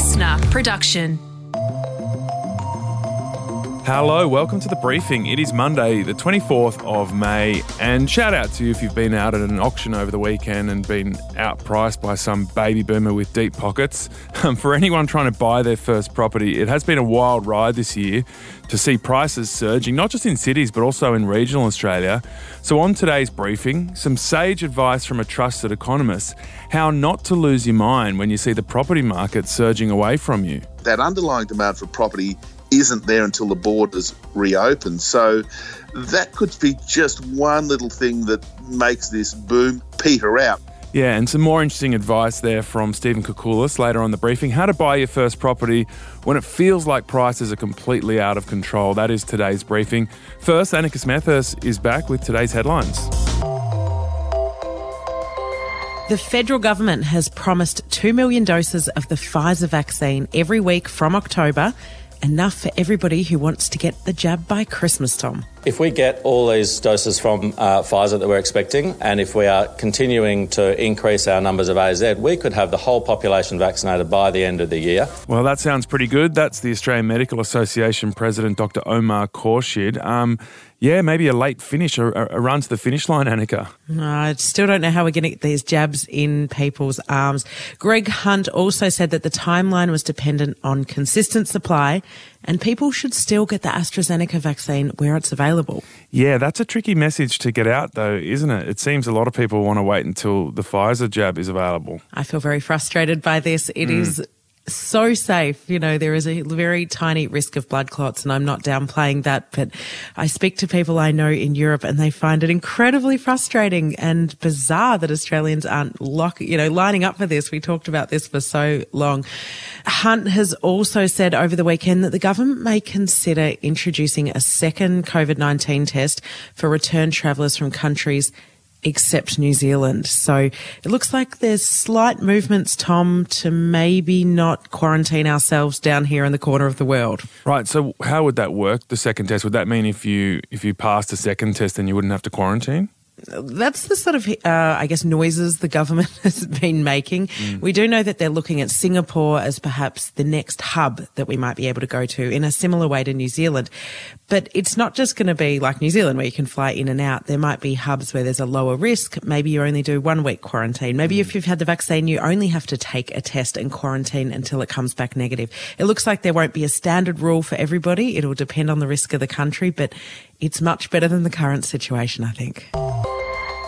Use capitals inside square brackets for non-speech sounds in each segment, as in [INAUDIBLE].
LiSTNR production. Hello, welcome to the briefing. It is Monday, the 24th of May, and shout out to you if you've been out at an auction over the weekend and been outpriced by some baby boomer with deep pockets. [LAUGHS] Um, for anyone trying to buy their first property, it has been a wild ride this year to see prices surging, not just in cities but also in regional Australia. So, on today's briefing, some sage advice from a trusted economist how not to lose your mind when you see the property market surging away from you. That underlying demand for property isn't there until the borders reopen. So that could be just one little thing that makes this boom peter out. Yeah, and some more interesting advice there from Stephen Koukoulas later on the briefing. How to buy your first property when it feels like prices are completely out of control. That is today's briefing. First, Annika Smethurst is back with today's headlines. The federal government has promised 2 million doses of the Pfizer vaccine every week from October enough for everybody who wants to get the jab by Christmas, Tom. If we get all these doses from uh, Pfizer that we're expecting, and if we are continuing to increase our numbers of AZ, we could have the whole population vaccinated by the end of the year. Well, that sounds pretty good. That's the Australian Medical Association President, Dr. Omar Khorshid. Um, yeah, maybe a late finish, a, a run to the finish line, Annika. I still don't know how we're going to get these jabs in people's arms. Greg Hunt also said that the timeline was dependent on consistent supply and people should still get the AstraZeneca vaccine where it's available. Yeah, that's a tricky message to get out, though, isn't it? It seems a lot of people want to wait until the Pfizer jab is available. I feel very frustrated by this. It mm. is so safe. You know, there is a very tiny risk of blood clots, and I'm not downplaying that, but I speak to people I know in Europe and they find it incredibly frustrating and bizarre that Australians aren't lock, you know, lining up for this. We talked about this for so long. Hunt has also said over the weekend that the government may consider introducing a second COVID-19 test for return travellers from countries except New Zealand. So it looks like there's slight movements, Tom, to maybe not quarantine ourselves down here in the corner of the world. Right. So how would that work? The second test would that mean if you if you passed the second test, then you wouldn't have to quarantine? That's the sort of, uh, I guess, noises the government [LAUGHS] has been making. Mm. We do know that they're looking at Singapore as perhaps the next hub that we might be able to go to in a similar way to New Zealand. But it's not just going to be like New Zealand where you can fly in and out. There might be hubs where there's a lower risk. Maybe you only do one week quarantine. Maybe mm. if you've had the vaccine, you only have to take a test and quarantine until it comes back negative. It looks like there won't be a standard rule for everybody. It'll depend on the risk of the country, but it's much better than the current situation, I think.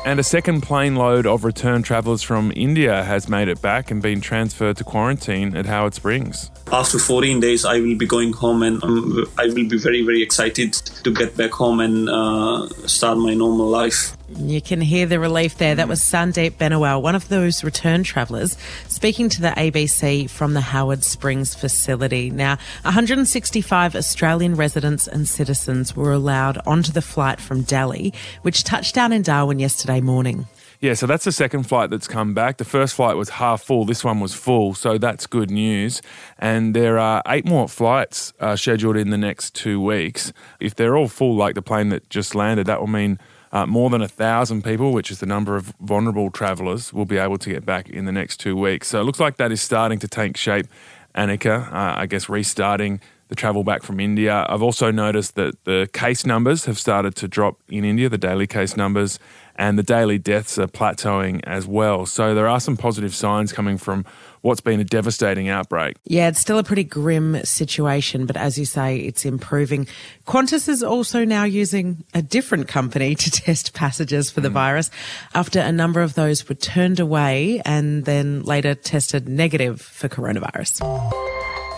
And a second plane load of return travellers from India has made it back and been transferred to quarantine at Howard Springs. After 14 days, I will be going home and um, I will be very, very excited to get back home and uh, start my normal life. You can hear the relief there. That was Sandeep Benawal, one of those return travellers, speaking to the ABC from the Howard Springs facility. Now, 165 Australian residents and citizens were allowed onto the flight from Delhi, which touched down in Darwin yesterday morning. Yeah, so that's the second flight that's come back. The first flight was half full. This one was full, so that's good news. And there are eight more flights uh, scheduled in the next two weeks. If they're all full, like the plane that just landed, that will mean uh, more than a thousand people, which is the number of vulnerable travellers, will be able to get back in the next two weeks. So it looks like that is starting to take shape. Annika, uh, I guess restarting the travel back from India. I've also noticed that the case numbers have started to drop in India, the daily case numbers, and the daily deaths are plateauing as well. So there are some positive signs coming from what's been a devastating outbreak. Yeah, it's still a pretty grim situation, but as you say, it's improving. Qantas is also now using a different company [LAUGHS] to test passengers for the mm. virus after a number of those were turned away and then later tested negative for coronavirus.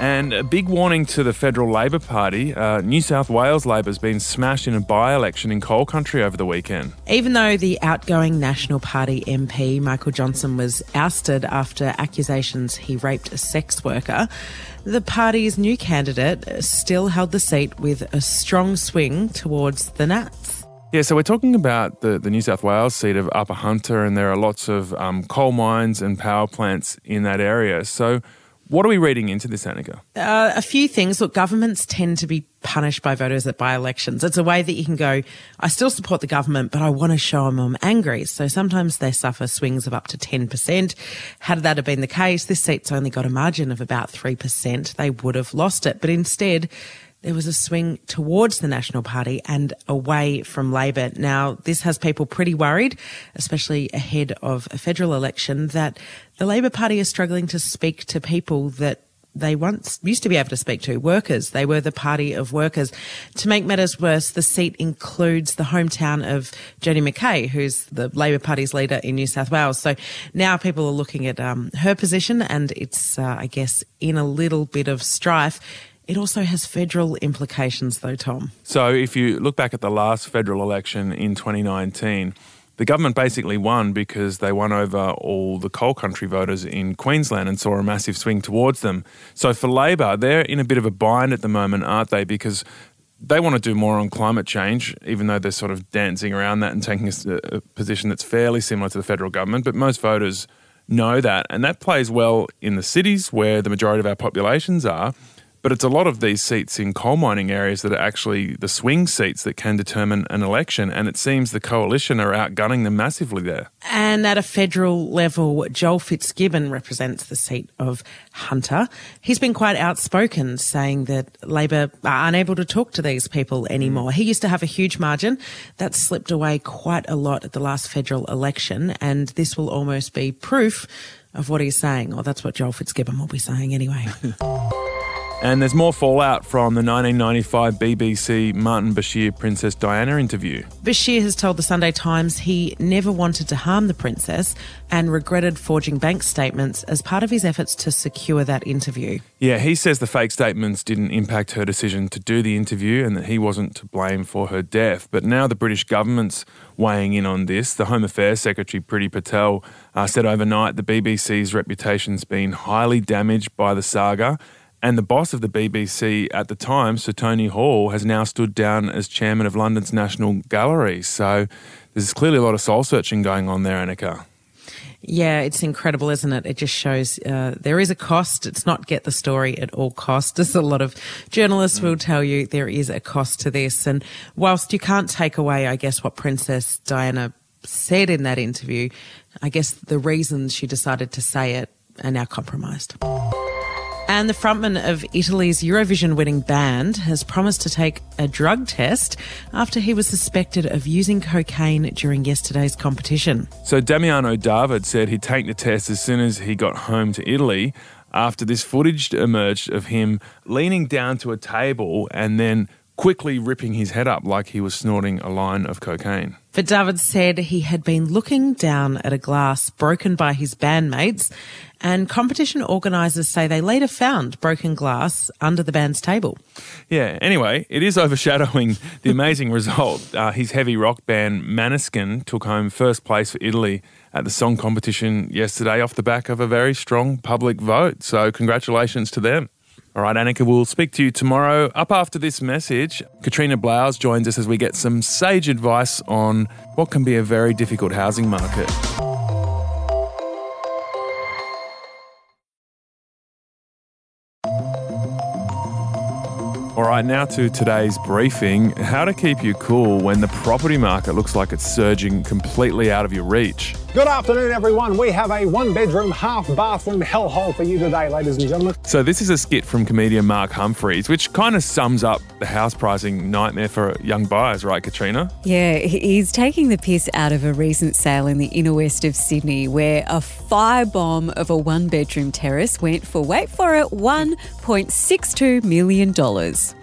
And a big warning to the federal Labor Party uh, New South Wales Labor's been smashed in a by election in coal country over the weekend. Even though the outgoing National Party MP, Michael Johnsen, was ousted after accusations he raped a sex worker, the party's new candidate still held the seat with a strong swing towards the Nats. Yeah, so we're talking about the, the New South Wales seat of Upper Hunter, and there are lots of um, coal mines and power plants in that area. So What are we reading into this, Annika? Uh, a few things. Look, governments tend to be punished by voters at by elections. It's a way that you can go, I still support the government, but I want to show them I'm angry. So sometimes they suffer swings of up to 10%. Had that have been the case, this seat's only got a margin of about 3%. They would have lost it. But instead, there was a swing towards the National Party and away from Labor. Now, this has people pretty worried, especially ahead of a federal election, that the Labor Party is struggling to speak to people that they once used to be able to speak to workers. They were the party of workers. To make matters worse, the seat includes the hometown of Jodi McKay, who's the Labor Party's leader in New South Wales. So now people are looking at um, her position, and it's, uh, I guess, in a little bit of strife. It also has federal implications, though, Tom. So, if you look back at the last federal election in 2019, the government basically won because they won over all the coal country voters in Queensland and saw a massive swing towards them. So, for Labor, they're in a bit of a bind at the moment, aren't they? Because they want to do more on climate change, even though they're sort of dancing around that and taking a, a position that's fairly similar to the federal government. But most voters know that. And that plays well in the cities where the majority of our populations are. But it's a lot of these seats in coal mining areas that are actually the swing seats that can determine an election. And it seems the coalition are outgunning them massively there. And at a federal level, Joel Fitzgibbon represents the seat of Hunter. He's been quite outspoken, saying that Labor are unable to talk to these people anymore. He used to have a huge margin that slipped away quite a lot at the last federal election. And this will almost be proof of what he's saying, or that's what Joel Fitzgibbon will be saying anyway. [LAUGHS] And there's more fallout from the 1995 BBC Martin Bashir Princess Diana interview. Bashir has told the Sunday Times he never wanted to harm the princess and regretted forging bank statements as part of his efforts to secure that interview. Yeah, he says the fake statements didn't impact her decision to do the interview and that he wasn't to blame for her death. But now the British government's weighing in on this. The Home Affairs Secretary, Priti Patel, uh, said overnight the BBC's reputation's been highly damaged by the saga and the boss of the BBC at the time, Sir Tony Hall, has now stood down as chairman of London's National Gallery. So there's clearly a lot of soul searching going on there, Annika. Yeah, it's incredible, isn't it? It just shows uh, there is a cost. It's not get the story at all cost, as a lot of journalists mm. will tell you. There is a cost to this, and whilst you can't take away, I guess, what Princess Diana said in that interview, I guess the reasons she decided to say it are now compromised. And the frontman of Italy's Eurovision winning band has promised to take a drug test after he was suspected of using cocaine during yesterday's competition. So Damiano David said he'd take the test as soon as he got home to Italy after this footage emerged of him leaning down to a table and then quickly ripping his head up like he was snorting a line of cocaine. But David said he had been looking down at a glass broken by his bandmates, and competition organisers say they later found broken glass under the band's table. Yeah, anyway, it is overshadowing the amazing [LAUGHS] result. Uh, his heavy rock band Måneskin took home first place for Italy at the song competition yesterday off the back of a very strong public vote. So, congratulations to them. All right, Annika, we'll speak to you tomorrow. Up after this message, Katrina Blowers joins us as we get some sage advice on what can be a very difficult housing market. All right, now to today's briefing how to keep you cool when the property market looks like it's surging completely out of your reach. Good afternoon, everyone. We have a one bedroom, half bathroom hellhole for you today, ladies and gentlemen. So, this is a skit from comedian Mark Humphries, which kind of sums up the house pricing nightmare for young buyers, right, Katrina? Yeah, he's taking the piss out of a recent sale in the inner west of Sydney where a firebomb of a one bedroom terrace went for, wait for it, $1.62 million.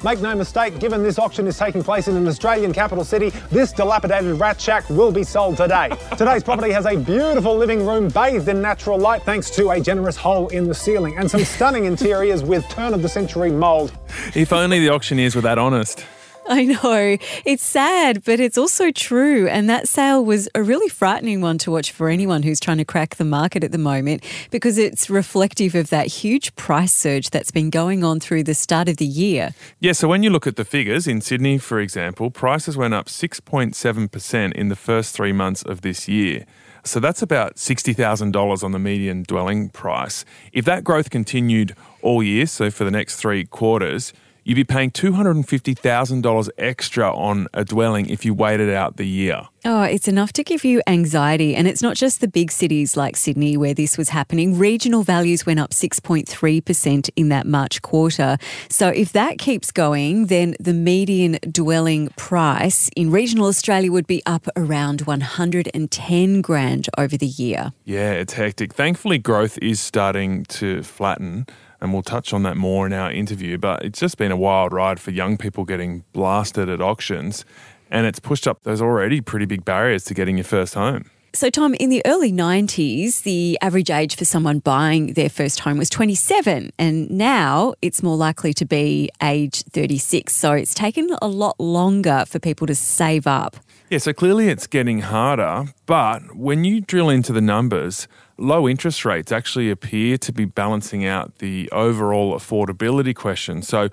Make no mistake, given this auction is taking place in an Australian capital city, this dilapidated rat shack will be sold today. [LAUGHS] Today's property has a beautiful living room bathed in natural light thanks to a generous hole in the ceiling and some stunning interiors with turn of the century mould. If only the auctioneers were that honest. I know. It's sad, but it's also true. And that sale was a really frightening one to watch for anyone who's trying to crack the market at the moment because it's reflective of that huge price surge that's been going on through the start of the year. Yeah, so when you look at the figures in Sydney, for example, prices went up 6.7% in the first three months of this year. So that's about $60,000 on the median dwelling price. If that growth continued all year, so for the next three quarters, you'd be paying $250,000 extra on a dwelling if you waited out the year. Oh, it's enough to give you anxiety. And it's not just the big cities like Sydney where this was happening. Regional values went up 6.3% in that March quarter. So if that keeps going, then the median dwelling price in regional Australia would be up around 110 grand over the year. Yeah, it's hectic. Thankfully, growth is starting to flatten. And we'll touch on that more in our interview. But it's just been a wild ride for young people getting blasted at auctions and it's pushed up those already pretty big barriers to getting your first home. So, Tom, in the early 90s, the average age for someone buying their first home was 27, and now it's more likely to be age 36. So, it's taken a lot longer for people to save up. Yeah, so clearly it's getting harder, but when you drill into the numbers, low interest rates actually appear to be balancing out the overall affordability question. So,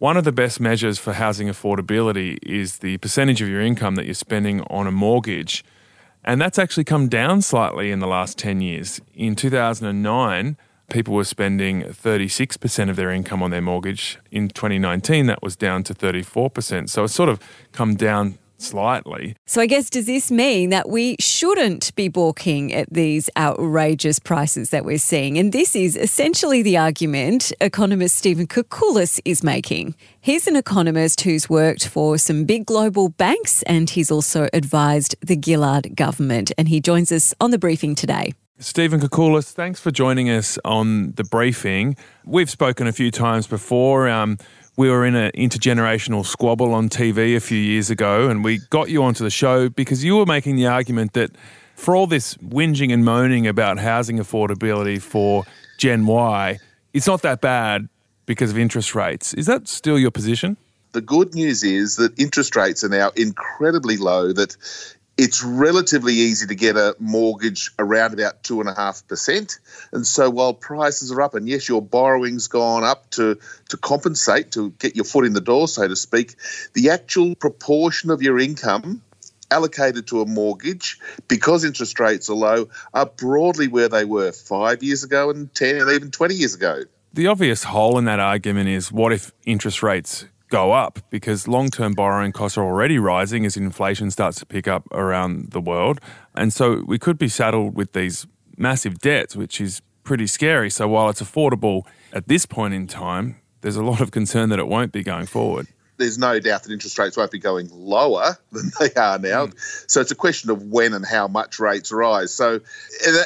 one of the best measures for housing affordability is the percentage of your income that you're spending on a mortgage. And that's actually come down slightly in the last 10 years. In 2009, people were spending 36% of their income on their mortgage. In 2019, that was down to 34%. So it's sort of come down slightly. So I guess does this mean that we shouldn't be balking at these outrageous prices that we're seeing? And this is essentially the argument economist Stephen Koukoulas is making. He's an economist who's worked for some big global banks and he's also advised the Gillard government and he joins us on the briefing today. Stephen Koukoulas, thanks for joining us on the briefing. We've spoken a few times before. Um, we were in an intergenerational squabble on TV a few years ago, and we got you onto the show because you were making the argument that for all this whinging and moaning about housing affordability for Gen Y, it's not that bad because of interest rates. Is that still your position? The good news is that interest rates are now incredibly low, that it's relatively easy to get a mortgage around about two and a half percent. And so while prices are up, and yes, your borrowing's gone up to to compensate to get your foot in the door, so to speak, the actual proportion of your income allocated to a mortgage because interest rates are low are broadly where they were five years ago and 10 and even 20 years ago. The obvious hole in that argument is what if interest rates go up because long term borrowing costs are already rising as inflation starts to pick up around the world. And so we could be saddled with these massive debts, which is pretty scary. So while it's affordable at this point in time, there's a lot of concern that it won't be going forward. There's no doubt that interest rates won't be going lower than [LAUGHS] they are now. Mm. So it's a question of when and how much rates rise. So,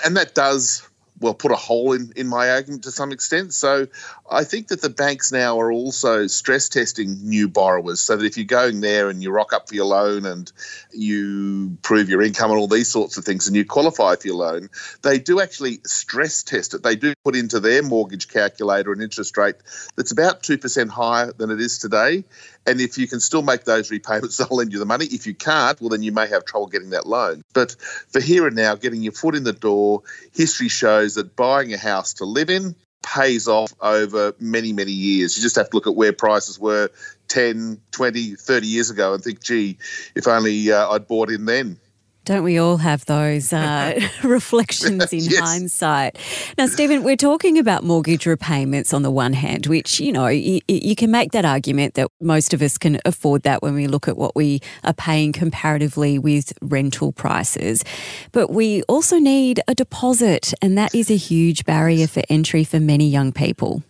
and that does well put a hole in, in my argument to some extent. So I think that the banks now are also stress testing new borrowers so that if you're going there and you rock up for your loan and you prove your income and all these sorts of things and you qualify for your loan, they do actually stress test it. They do put into their mortgage calculator an interest rate that's about 2% higher than it is today. And if you can still make those repayments, [LAUGHS] they'll lend you the money. If you can't, well, then you may have trouble getting that loan. But for here and now, getting your foot in the door, history shows that buying a house to live in pays off over many, many years. You just have to look at where prices were 10, 20, 30 years ago and think, gee, if only uh, I'd bought in then. Don't we all have those uh, [LAUGHS] [LAUGHS] reflections in yes. hindsight? Now, Stephen, we're talking about mortgage repayments on the one hand, which, you know, you, you can make that argument that most of us can afford that when we look at what we are paying comparatively with rental prices. But we also need a deposit, and that is a huge barrier for entry for many young people.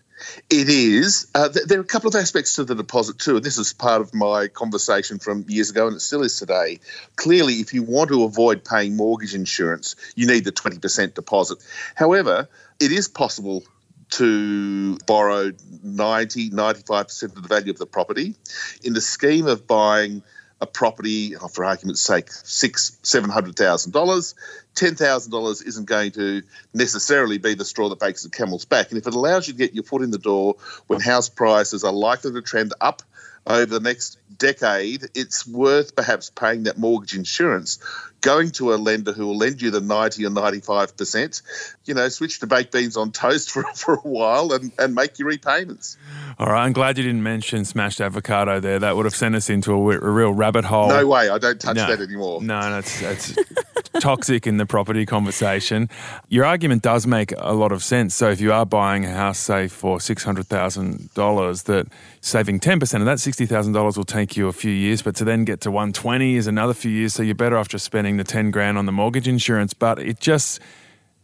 It is. Uh, th- there are a couple of aspects to the deposit too, and this is part of my conversation from years ago, and it still is today. Clearly, if you want to avoid paying mortgage insurance, you need the 20% deposit. However, it is possible to borrow 90, 95% of the value of the property. In the scheme of buying a property, oh, for argument's sake, six, seven hundred thousand dollars. Ten thousand dollars isn't going to necessarily be the straw that breaks the camel's back. And if it allows you to get your foot in the door when house prices are likely to trend up over the next decade, it's worth perhaps paying that mortgage insurance, going to a lender who will lend you the 90 or 95%, you know, switch to baked beans on toast [LAUGHS] for, for a while and, and make your repayments. All right, I'm glad you didn't mention smashed avocado there. That would have sent us into a, a real rabbit hole. No way, I don't touch no, that anymore. No, it's, it's [LAUGHS] toxic in the property conversation. Your argument does make a lot of sense. So if you are buying a house, say for six hundred thousand dollars, that saving ten percent of that sixty thousand dollars will take you a few years, but to then get to one twenty is another few years. So you're better off just spending the ten grand on the mortgage insurance. But it just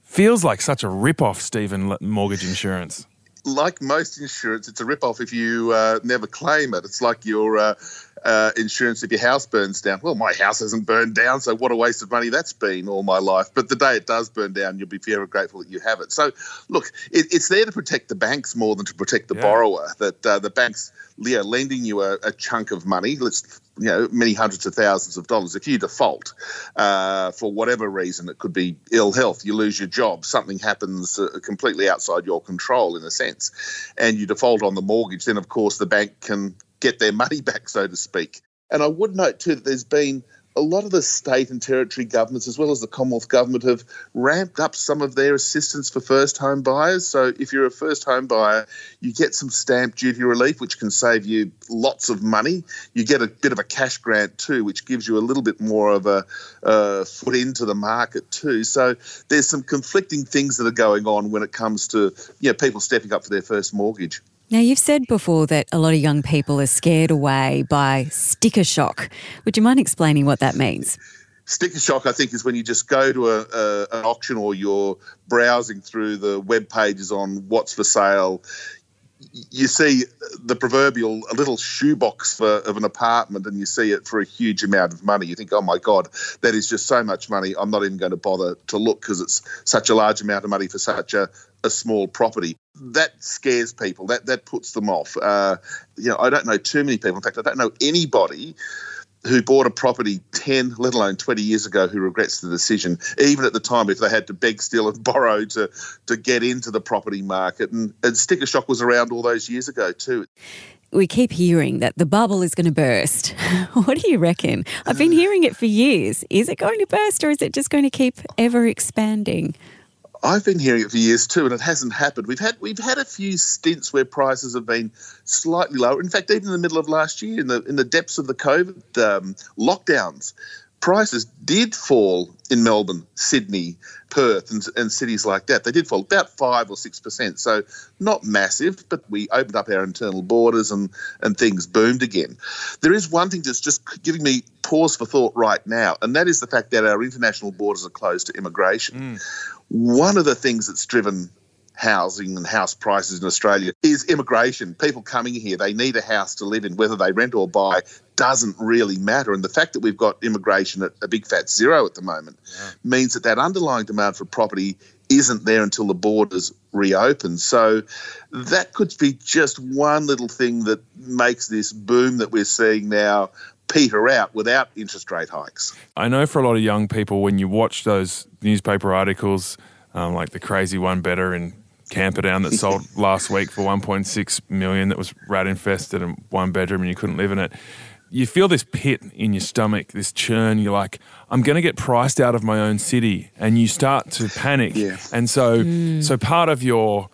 feels like such a rip off, Stephen, mortgage insurance like most insurance, it's a rip-off if you uh, never claim it. It's like your uh, uh, insurance if your house burns down. Well, my house hasn't burned down, so what a waste of money that's been all my life. But the day it does burn down, you'll be very grateful that you have it. So, look, it, it's there to protect the banks more than to protect the yeah. borrower. That uh, the banks, you lending you a, a, chunk of money, let's you know, many hundreds of thousands of dollars. If you default uh, for whatever reason, it could be ill health, you lose your job, something happens uh, completely outside your control in a sense, and you default on the mortgage, then of course the bank can get their money [LAUGHS] back, so to speak. And I would note too that there's been a lot of the state and territory governments, as well as the Commonwealth government, have ramped up some of their assistance for first home buyers. So if you're a first home buyer, you get some stamp duty relief, which can save you lots of money. You get a bit of a cash grant too, which gives you a little bit more of a uh, foot into the market too. So there's some conflicting things that are going on when it comes to you know, people stepping up for their first mortgage. Now, you've said before that a lot of young people are scared away by sticker shock. Would you mind explaining what that means? Sticker shock, I think, is when you just go to a, a, an auction or you're browsing through the web pages on what's for sale. You see the proverbial a little shoebox for, of an apartment, and you see it for a huge amount of money. You think, "Oh my God, that is just so much money! I'm not even going to bother to look because it's such a large amount of money for such a, a small property." That scares people. That that puts them off. Uh, you know, I don't know too many people. In fact, I don't know anybody who bought a property 10, let alone 20 years ago, who regrets the decision, even at the time if they had to beg, steal, and [LAUGHS] borrow to, to get into the property market. And, and sticker shock was around all those years ago, too. We keep hearing that the bubble is going to burst. [LAUGHS] what do you reckon? I've been hearing it for years. Is it going to burst or is it just going to keep ever expanding? I've been hearing it for years too, and it hasn't happened. We've had we've had a few stints where prices have been slightly lower. In fact, even in the middle of last year, in the in the depths of the COVID um, lockdowns, prices did fall in Melbourne, Sydney, Perth, and, and cities like that. They did fall about five or six percent, so not massive. But we opened up our internal borders, and and things boomed again. There is one thing that's just giving me pause for thought right now, and that is the fact that our international borders are closed to immigration. Mm one of the things that's driven housing and house prices in Australia is immigration. People coming here, they need a house to live in, whether they rent or buy doesn't really matter. And the fact that we've got immigration at a big fat zero at the moment yeah. means that that underlying demand for property isn't there until the borders reopen. So that could be just one little thing that makes this boom that we're seeing now peter out without interest rate hikes. I know for a lot of young people, when you watch those newspaper articles, um, like the crazy one better in Camperdown that sold [LAUGHS] last week for 1.6 million, that was rat infested and one bedroom, and you couldn't live in it. You feel this pit in your stomach, this churn. You're like, I'm going to get priced out of my own city, and you start to [LAUGHS] panic. Yeah. And so, mm. so part of your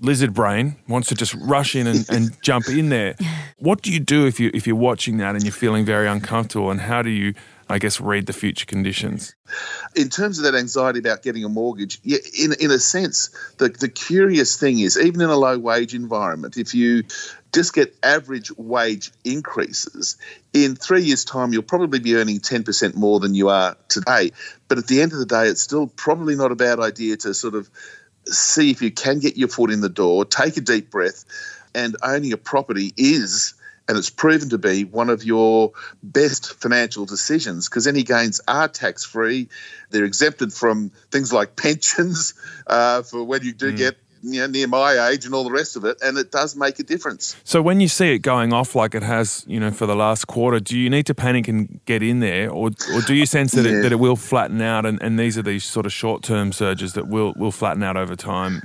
lizard brain wants to just rush in and, and jump in there. [LAUGHS] What do you do if you if you're watching that and you're feeling very uncomfortable? And how do you, I guess, read the future conditions? In terms of that anxiety about getting a mortgage, in in a sense, the the curious thing is, even in a low wage environment, if you just get average wage increases, in three years' time, you'll probably be earning 10% more than you are today. But at the end of the day, it's still probably not a bad idea to sort of see if you can get your foot in the door, take a deep breath, and owning a property is and it's proven to be one of your best financial decisions because any gains are tax free. They're exempted from things like pensions [LAUGHS] uh, for when you do mm. get you know, near my age and all the rest of it, and it does make a difference. So when you see it going off like it has, you know, for the last quarter, do you need to panic and get in there, or, or do you sense that, yeah. it, that it will flatten out, and, and these are these sort of short term surges that will will flatten out over time?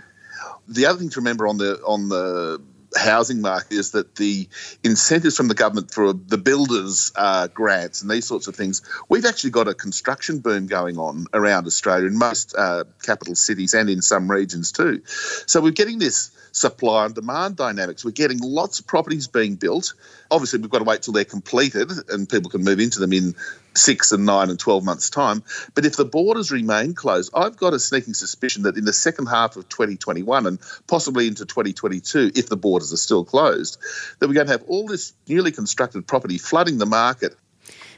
The other thing to remember on the on the housing market is that the incentives from the government for the builders uh, grants and these sorts of things, we've actually got a construction boom going on around Australia in most uh, capital cities and in some regions too. So we're getting this supply and demand dynamics. We're getting lots of properties being built. Obviously, we've got to wait till they're completed and people can move into them in six and nine and 12 months' time. But if the borders remain closed, I've got a sneaking suspicion that in the second half of 2021 and possibly into 2022, if the borders are still closed, that we're going to have all this newly constructed property flooding the market.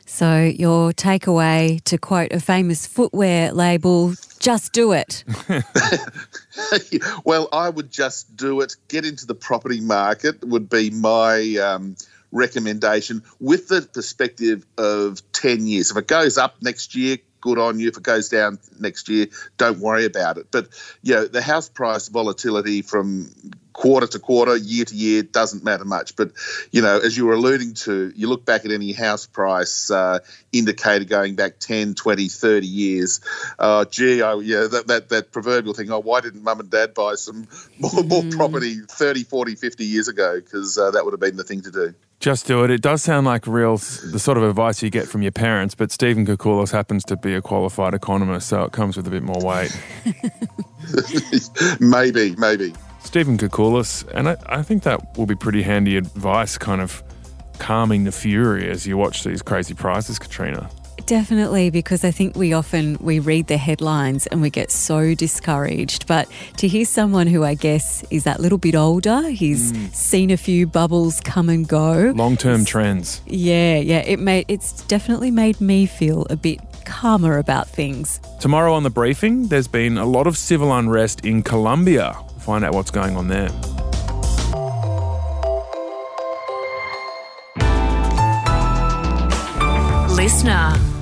So, your takeaway, to quote a famous footwear label, just do it. [LAUGHS] [LAUGHS] well, I would just do it. Get into the property market would be my. Um, recommendation with the perspective of 10 years. If it goes up next year, good on you. If it goes down next year, don't worry about it. But, you know, the house price volatility from quarter to quarter, year to year, doesn't matter much. But, you know, as you were alluding to, you look back at any house price uh, indicator going back 10, 20, 30 years. Uh, gee, I, yeah, that, that, that proverbial thing, oh, why didn't mum and dad buy some [LAUGHS] more, more mm. property 30, 40, 50 years ago? Because uh, that would have been the thing to do. Just do it. It does sound like real the sort of advice you get from your parents, but Stephen Koukoulas happens to be a qualified economist, so it comes with a bit more weight. [LAUGHS] maybe, maybe. Stephen Koukoulas, and I, I think that will be pretty handy advice, kind of calming the fury as you watch these crazy prices, Katrina. Definitely, because I think we often we read the headlines and we get so discouraged. But to hear someone who I guess is that little bit older, he's mm. seen a few bubbles come and go. Long term trends. Yeah, yeah. It made it's definitely made me feel a bit calmer about things. Tomorrow on the briefing, there's been a lot of civil unrest in Colombia. Find out what's going on there. LiSTNR.